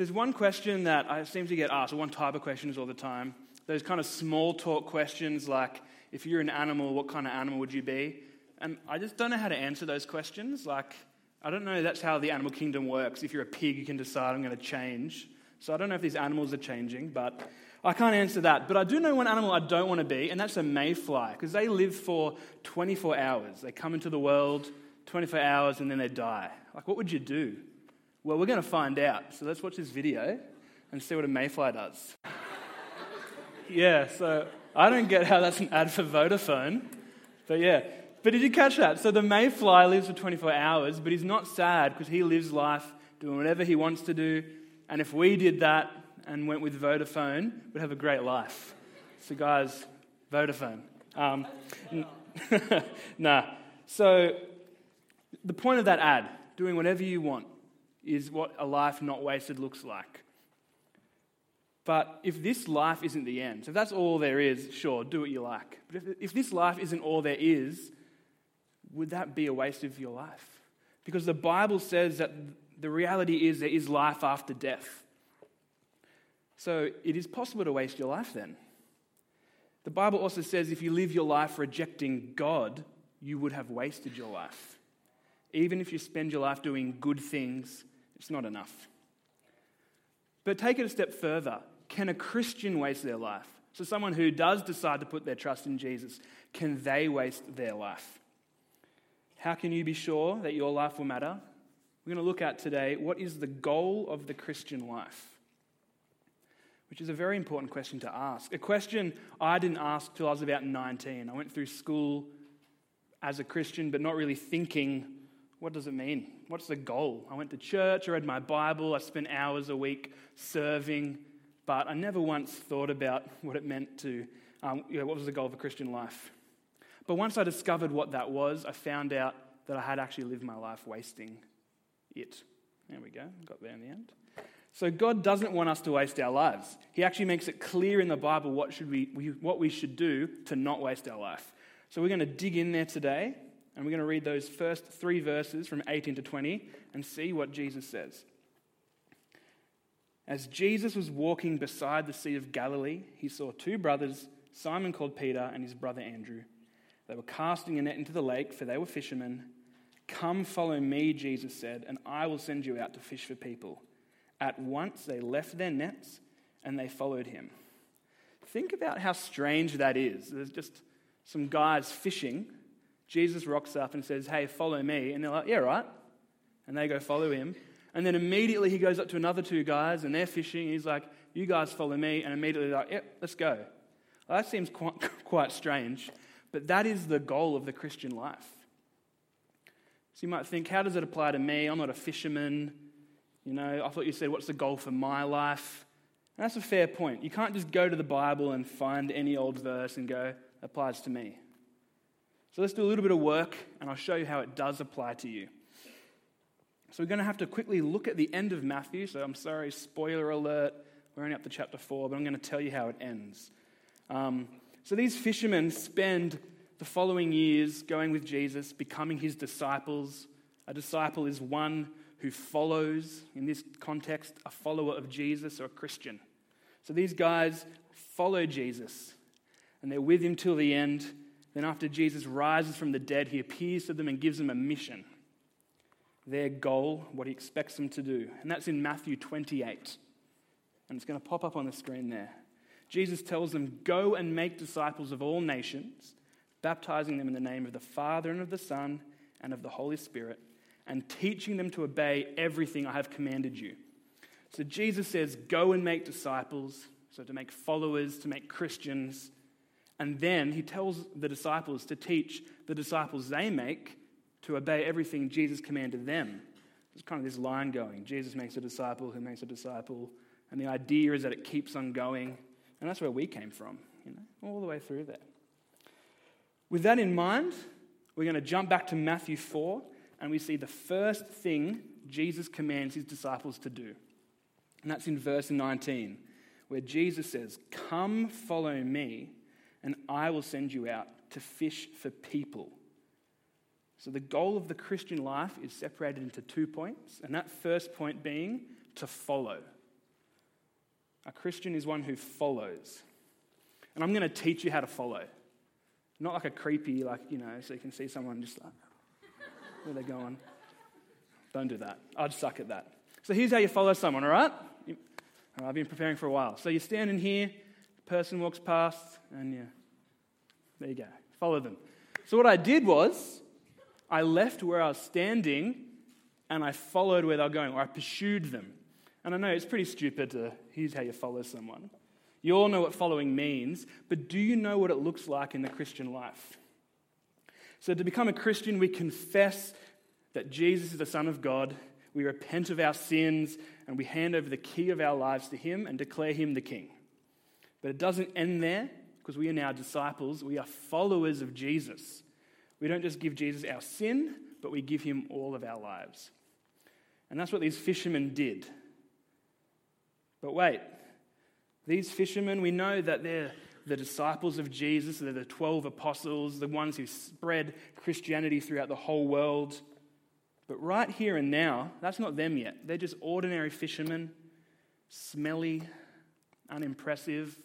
There's one question that I seem to get asked, or one type of questions all the time. Those kind of small talk questions like, if you're an animal, what kind of animal would you be? And I just don't know how to answer those questions. Like, I don't know that's how the animal kingdom works. If you're a pig, you can decide I'm going to change. So I don't know if these animals are changing, but I can't answer that. But I do know one animal I don't want to be, and that's a mayfly, because they live for 24 hours. They come into the world 24 hours and then they die. Like, what would you do? Well, we're going to find out. So let's watch this video and see what a mayfly does. yeah, so I don't get how that's an ad for Vodafone, but yeah. But did you catch that? So the mayfly lives for 24 hours, but he's not sad because he lives life doing whatever he wants to do. And if we did that, and went with Vodafone we'd have a great life. So, guys, Vodafone. Um, nah. So, the point of that ad, doing whatever you want, is what a life not wasted looks like. But if this life isn't the end, so if that's all there is, sure, do what you like. But if, if this life isn't all there is, would that be a waste of your life? Because the Bible says that the reality is there is life after death. So it is possible to waste your life then. The Bible also says if you live your life rejecting God, you would have wasted your life. Even if you spend your life doing good things, it's not enough. But take it a step further. Can a Christian waste their life? So, someone who does decide to put their trust in Jesus, can they waste their life? How can you be sure that your life will matter? We're going to look at today what is the goal of the Christian life? which is a very important question to ask. A question I didn't ask till I was about 19. I went through school as a Christian, but not really thinking, what does it mean? What's the goal? I went to church, I read my Bible, I spent hours a week serving, but I never once thought about what it meant to, um, you know, what was the goal of a Christian life. But once I discovered what that was, I found out that I had actually lived my life wasting it. There we go, got there in the end. So God doesn't want us to waste our lives. He actually makes it clear in the Bible what, should we, what we should do to not waste our life. So we're going to dig in there today, and we're going to read those first three verses from 18 to 20 and see what Jesus says. As Jesus was walking beside the Sea of Galilee, he saw two brothers, Simon called Peter and his brother Andrew. They were casting a net into the lake, for they were fishermen. Come follow me, Jesus said, and I will send you out to fish for people. At once they left their nets and they followed him. Think about how strange that is. There's just some guys fishing. Jesus rocks up and says, Hey, follow me. And they're like, Yeah, right. And they go follow him. And then immediately he goes up to another two guys and they're fishing. And he's like, You guys follow me. And immediately they're like, Yep, let's go. Well, that seems quite, quite strange, but that is the goal of the Christian life. So you might think, How does it apply to me? I'm not a fisherman. You know, I thought you said, What's the goal for my life? And that's a fair point. You can't just go to the Bible and find any old verse and go, applies to me. So let's do a little bit of work and I'll show you how it does apply to you. So we're going to have to quickly look at the end of Matthew. So I'm sorry, spoiler alert. We're only up to chapter 4, but I'm going to tell you how it ends. Um, so these fishermen spend the following years going with Jesus, becoming his disciples. A disciple is one who follows, in this context, a follower of Jesus or a Christian. So these guys follow Jesus and they're with him till the end. Then, after Jesus rises from the dead, he appears to them and gives them a mission. Their goal, what he expects them to do. And that's in Matthew 28. And it's going to pop up on the screen there. Jesus tells them, Go and make disciples of all nations, baptizing them in the name of the Father and of the Son and of the Holy Spirit and teaching them to obey everything I have commanded you. So Jesus says, Go and make disciples, so to make followers, to make Christians. And then he tells the disciples to teach the disciples they make to obey everything Jesus commanded them. There's kind of this line going Jesus makes a disciple who makes a disciple. And the idea is that it keeps on going. And that's where we came from, you know, all the way through there. With that in mind, we're going to jump back to Matthew 4 and we see the first thing Jesus commands his disciples to do. And that's in verse 19, where Jesus says, Come follow me, and I will send you out to fish for people. So, the goal of the Christian life is separated into two points, and that first point being to follow. A Christian is one who follows. And I'm going to teach you how to follow. Not like a creepy, like, you know, so you can see someone just like, where they're going. Don't do that. I'd suck at that. So here's how you follow someone, all right? I've been preparing for a while. So you're standing here, person walks past, and yeah, there you go. Follow them. So what I did was, I left where I was standing and I followed where they were going, or I pursued them. And I know it's pretty stupid to, here's how you follow someone. You all know what following means, but do you know what it looks like in the Christian life? So, to become a Christian, we confess that Jesus is the Son of God, we repent of our sins, and we hand over the key of our lives to Him and declare Him the King. But it doesn't end there because we are now disciples, we are followers of Jesus. We don't just give Jesus our sin, but we give Him all of our lives. And that's what these fishermen did. But wait, these fishermen, we know that they're the disciples of Jesus, they're the 12 apostles, the ones who spread Christianity throughout the whole world. But right here and now, that's not them yet. They're just ordinary fishermen, smelly, unimpressive,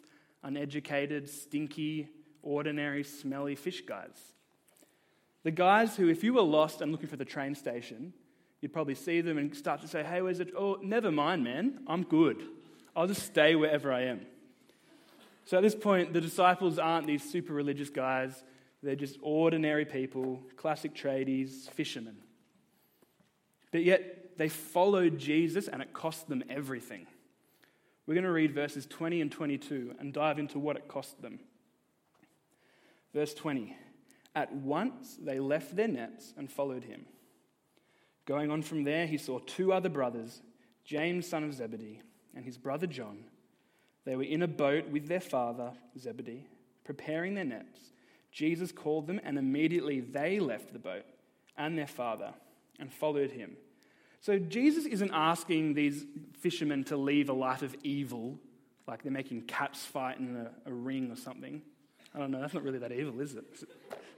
uneducated, stinky, ordinary, smelly fish guys. The guys who, if you were lost and looking for the train station, you'd probably see them and start to say, Hey, where's it? Oh, never mind, man. I'm good. I'll just stay wherever I am. So at this point, the disciples aren't these super religious guys. They're just ordinary people, classic tradies, fishermen. But yet, they followed Jesus and it cost them everything. We're going to read verses 20 and 22 and dive into what it cost them. Verse 20 At once they left their nets and followed him. Going on from there, he saw two other brothers, James, son of Zebedee and his brother John. They were in a boat with their father, Zebedee, preparing their nets. Jesus called them, and immediately they left the boat and their father and followed him. So Jesus isn't asking these fishermen to leave a life of evil, like they're making cats fight in a, a ring or something. I don't know, that's not really that evil, is it?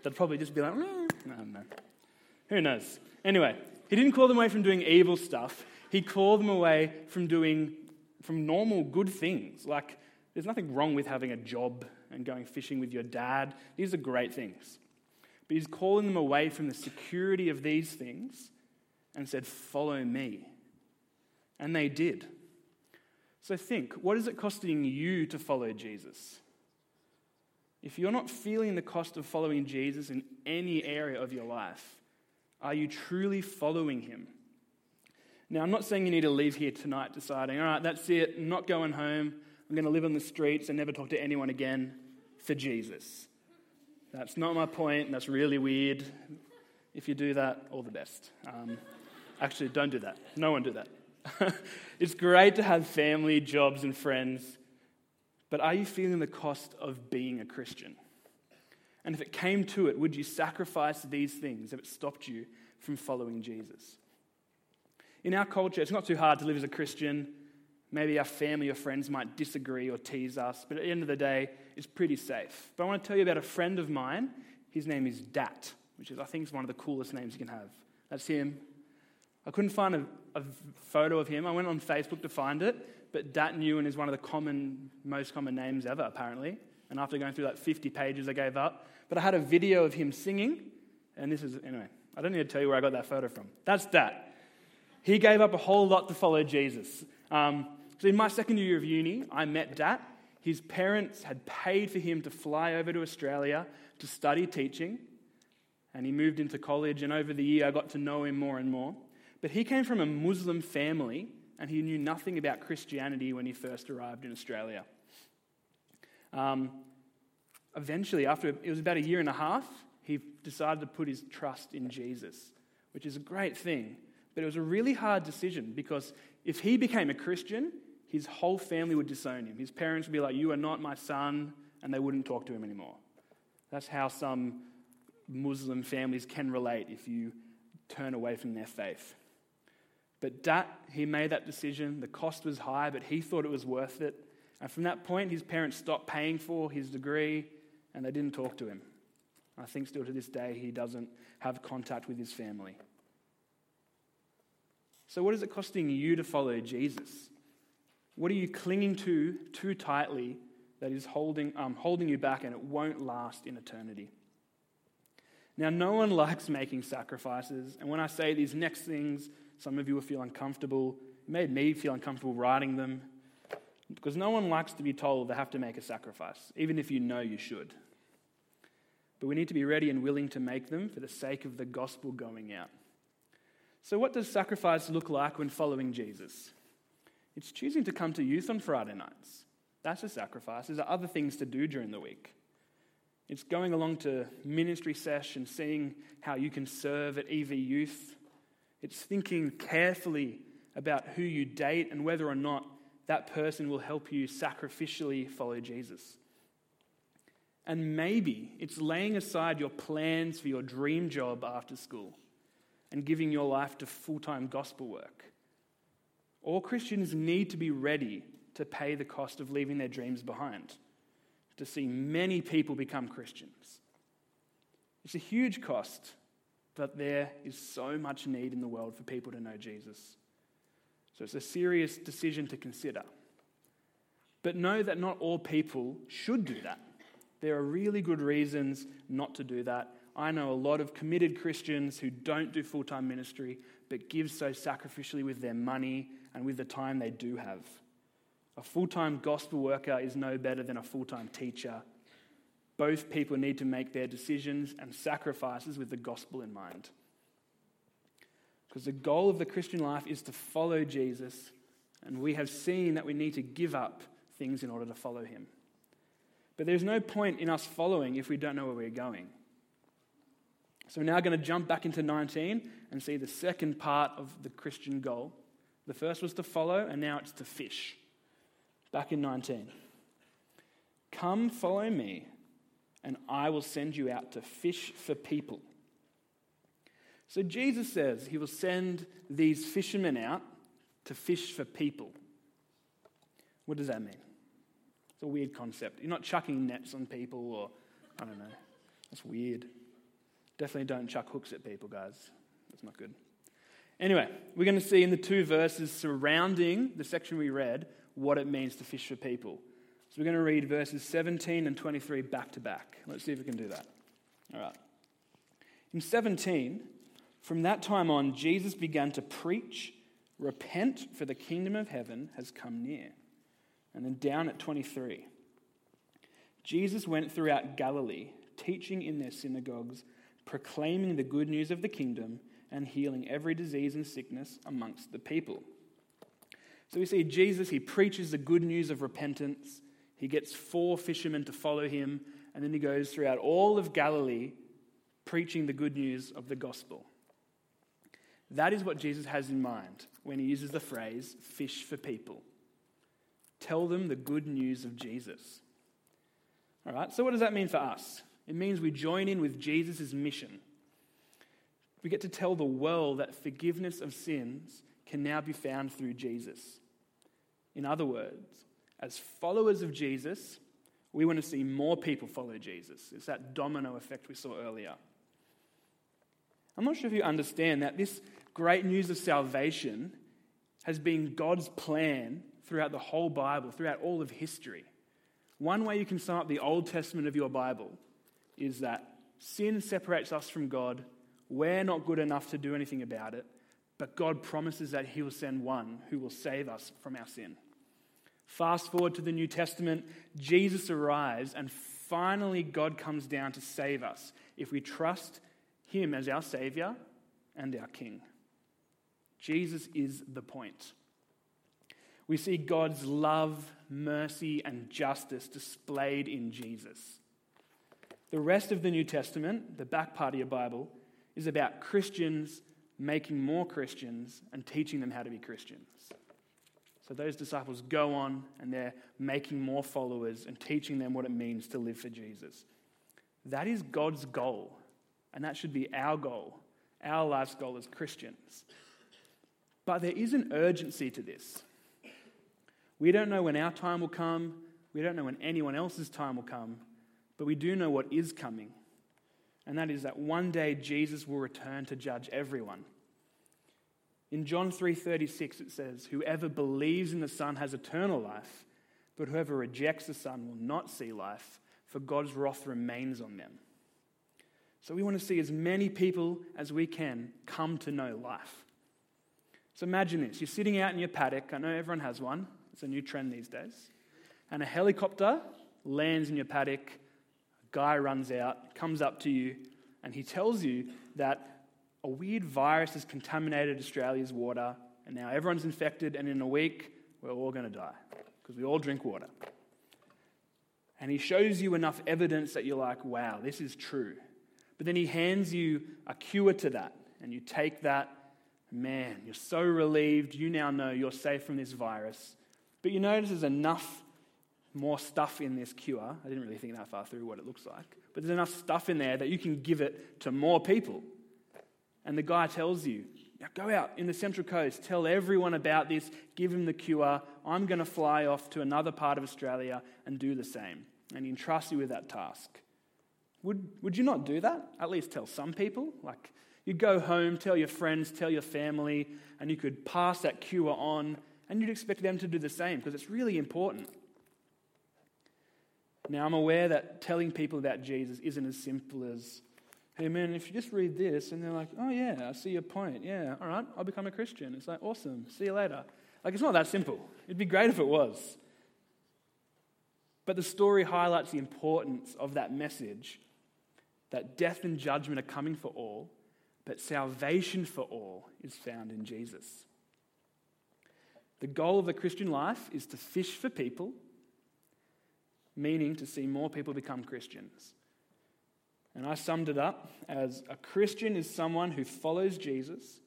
They'd probably just be like, mm. I don't know. Who knows? Anyway, he didn't call them away from doing evil stuff. He called them away from doing from normal good things. Like, there's nothing wrong with having a job and going fishing with your dad. These are great things. But he's calling them away from the security of these things and said, Follow me. And they did. So think what is it costing you to follow Jesus? If you're not feeling the cost of following Jesus in any area of your life, are you truly following him? Now, I'm not saying you need to leave here tonight deciding, all right, that's it, I'm not going home, I'm going to live on the streets and never talk to anyone again for Jesus. That's not my point, that's really weird. If you do that, all the best. Um, actually, don't do that. No one do that. it's great to have family, jobs, and friends, but are you feeling the cost of being a Christian? And if it came to it, would you sacrifice these things if it stopped you from following Jesus? In our culture, it's not too hard to live as a Christian. Maybe our family or friends might disagree or tease us, but at the end of the day, it's pretty safe. But I want to tell you about a friend of mine. His name is Dat, which is, I think, is one of the coolest names you can have. That's him. I couldn't find a, a photo of him. I went on Facebook to find it, but Dat Nguyen is one of the common, most common names ever, apparently. And after going through like 50 pages, I gave up. But I had a video of him singing, and this is, anyway, I don't need to tell you where I got that photo from. That's Dat. He gave up a whole lot to follow Jesus. Um, so, in my second year of uni, I met Dat. His parents had paid for him to fly over to Australia to study teaching, and he moved into college. And over the year, I got to know him more and more. But he came from a Muslim family, and he knew nothing about Christianity when he first arrived in Australia. Um, eventually, after it was about a year and a half, he decided to put his trust in Jesus, which is a great thing. But it was a really hard decision because if he became a Christian, his whole family would disown him. His parents would be like, You are not my son, and they wouldn't talk to him anymore. That's how some Muslim families can relate if you turn away from their faith. But Dat, he made that decision. The cost was high, but he thought it was worth it. And from that point, his parents stopped paying for his degree and they didn't talk to him. I think still to this day, he doesn't have contact with his family. So, what is it costing you to follow Jesus? What are you clinging to too tightly that is holding, um, holding you back and it won't last in eternity? Now, no one likes making sacrifices, and when I say these next things, some of you will feel uncomfortable. It made me feel uncomfortable writing them because no one likes to be told they have to make a sacrifice, even if you know you should. But we need to be ready and willing to make them for the sake of the gospel going out. So, what does sacrifice look like when following Jesus? It's choosing to come to youth on Friday nights. That's a sacrifice. There's other things to do during the week. It's going along to ministry sesh and seeing how you can serve at EV Youth. It's thinking carefully about who you date and whether or not that person will help you sacrificially follow Jesus. And maybe it's laying aside your plans for your dream job after school and giving your life to full time gospel work. All Christians need to be ready to pay the cost of leaving their dreams behind, to see many people become Christians. It's a huge cost, but there is so much need in the world for people to know Jesus. So it's a serious decision to consider. But know that not all people should do that. There are really good reasons not to do that. I know a lot of committed Christians who don't do full time ministry, but give so sacrificially with their money and with the time they do have. A full time gospel worker is no better than a full time teacher. Both people need to make their decisions and sacrifices with the gospel in mind. Because the goal of the Christian life is to follow Jesus, and we have seen that we need to give up things in order to follow him. But there's no point in us following if we don't know where we're going. So we're now going to jump back into 19 and see the second part of the Christian goal. The first was to follow, and now it's to fish. Back in 19. Come, follow me, and I will send you out to fish for people. So Jesus says he will send these fishermen out to fish for people. What does that mean? It's a weird concept. You're not chucking nets on people, or I don't know. That's weird. Definitely don't chuck hooks at people, guys. That's not good. Anyway, we're going to see in the two verses surrounding the section we read what it means to fish for people. So we're going to read verses 17 and 23 back to back. Let's see if we can do that. All right. In 17, from that time on, Jesus began to preach, Repent, for the kingdom of heaven has come near. And then down at 23, Jesus went throughout Galilee, teaching in their synagogues, proclaiming the good news of the kingdom and healing every disease and sickness amongst the people. So we see Jesus, he preaches the good news of repentance. He gets four fishermen to follow him, and then he goes throughout all of Galilee preaching the good news of the gospel. That is what Jesus has in mind when he uses the phrase fish for people. Tell them the good news of Jesus. All right, so what does that mean for us? It means we join in with Jesus' mission we get to tell the world that forgiveness of sins can now be found through Jesus. In other words, as followers of Jesus, we want to see more people follow Jesus. It's that domino effect we saw earlier. I'm not sure if you understand that this great news of salvation has been God's plan throughout the whole Bible, throughout all of history. One way you can sum up the Old Testament of your Bible is that sin separates us from God we're not good enough to do anything about it, but God promises that He will send one who will save us from our sin. Fast forward to the New Testament, Jesus arrives, and finally God comes down to save us if we trust Him as our Savior and our King. Jesus is the point. We see God's love, mercy, and justice displayed in Jesus. The rest of the New Testament, the back part of your Bible, is about Christians making more Christians and teaching them how to be Christians. So those disciples go on and they're making more followers and teaching them what it means to live for Jesus. That is God's goal, and that should be our goal, our life's goal as Christians. But there is an urgency to this. We don't know when our time will come, we don't know when anyone else's time will come, but we do know what is coming and that is that one day Jesus will return to judge everyone. In John 3:36 it says, "Whoever believes in the Son has eternal life, but whoever rejects the Son will not see life, for God's wrath remains on them." So we want to see as many people as we can come to know life. So imagine this you're sitting out in your paddock. I know everyone has one, it's a new trend these days. And a helicopter lands in your paddock. A guy runs out, comes up to you, and he tells you that a weird virus has contaminated Australia's water, and now everyone's infected, and in a week, we're all going to die because we all drink water. And he shows you enough evidence that you're like, wow, this is true. But then he hands you a cure to that, and you take that. Man, you're so relieved. You now know you're safe from this virus. But you notice there's enough more stuff in this cure. I didn't really think that far through what it looks like. But there's enough stuff in there that you can give it to more people. And the guy tells you, go out in the Central Coast, tell everyone about this, give him the cure. I'm going to fly off to another part of Australia and do the same. And he entrusts you with that task. Would, would you not do that? At least tell some people. Like, you'd go home, tell your friends, tell your family, and you could pass that cure on, and you'd expect them to do the same because it's really important. Now, I'm aware that telling people about Jesus isn't as simple as, man, if you just read this, and they're like, oh, yeah, I see your point. Yeah, all right, I'll become a Christian. It's like, awesome, see you later. Like, it's not that simple. It'd be great if it was. But the story highlights the importance of that message that death and judgment are coming for all, but salvation for all is found in Jesus. The goal of the Christian life is to fish for people, meaning to see more people become Christians. And I summed it up as a Christian is someone who follows Jesus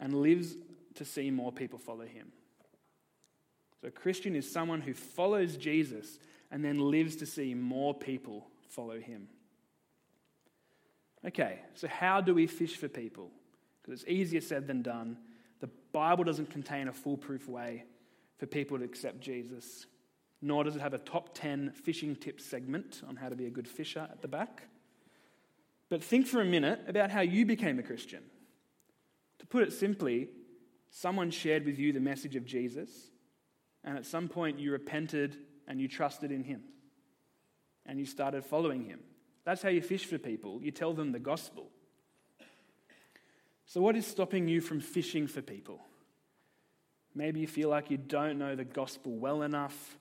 and lives to see more people follow him. So a Christian is someone who follows Jesus and then lives to see more people follow him. Okay, so how do we fish for people? Because it's easier said than done. The Bible doesn't contain a foolproof way for people to accept Jesus, nor does it have a top 10 fishing tips segment on how to be a good fisher at the back. But think for a minute about how you became a Christian. To put it simply, someone shared with you the message of Jesus, and at some point you repented and you trusted in him, and you started following him. That's how you fish for people. You tell them the gospel. So, what is stopping you from fishing for people? Maybe you feel like you don't know the gospel well enough.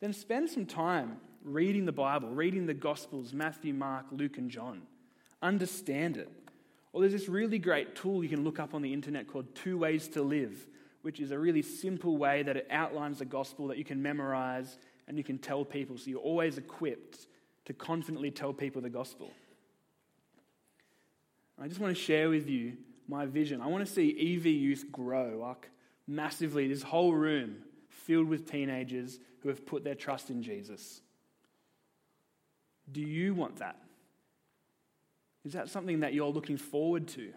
Then spend some time reading the Bible, reading the Gospels Matthew, Mark, Luke, and John. Understand it. Or there's this really great tool you can look up on the internet called Two Ways to Live, which is a really simple way that it outlines the gospel that you can memorize and you can tell people so you're always equipped to confidently tell people the gospel. I just want to share with you my vision. I want to see EV youth grow like massively, this whole room filled with teenagers who have put their trust in Jesus. Do you want that? Is that something that you're looking forward to?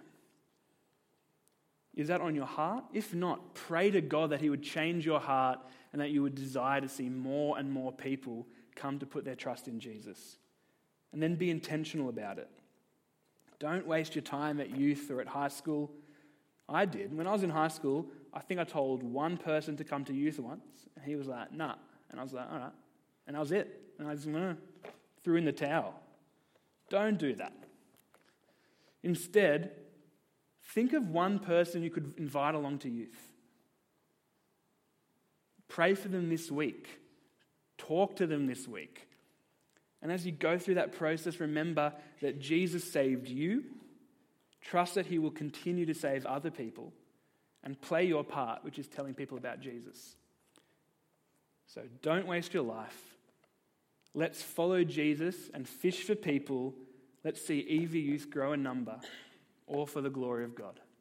Is that on your heart? If not, pray to God that He would change your heart and that you would desire to see more and more people come to put their trust in Jesus. And then be intentional about it. Don't waste your time at youth or at high school. I did. When I was in high school, I think I told one person to come to youth once, and he was like, nah. And I was like, all right. And that was it. And I just threw in the towel. Don't do that. Instead, think of one person you could invite along to youth. Pray for them this week. Talk to them this week. And as you go through that process, remember that Jesus saved you. Trust that He will continue to save other people. And play your part, which is telling people about Jesus. So don't waste your life. Let's follow Jesus and fish for people. Let's see EV youth grow in number, all for the glory of God.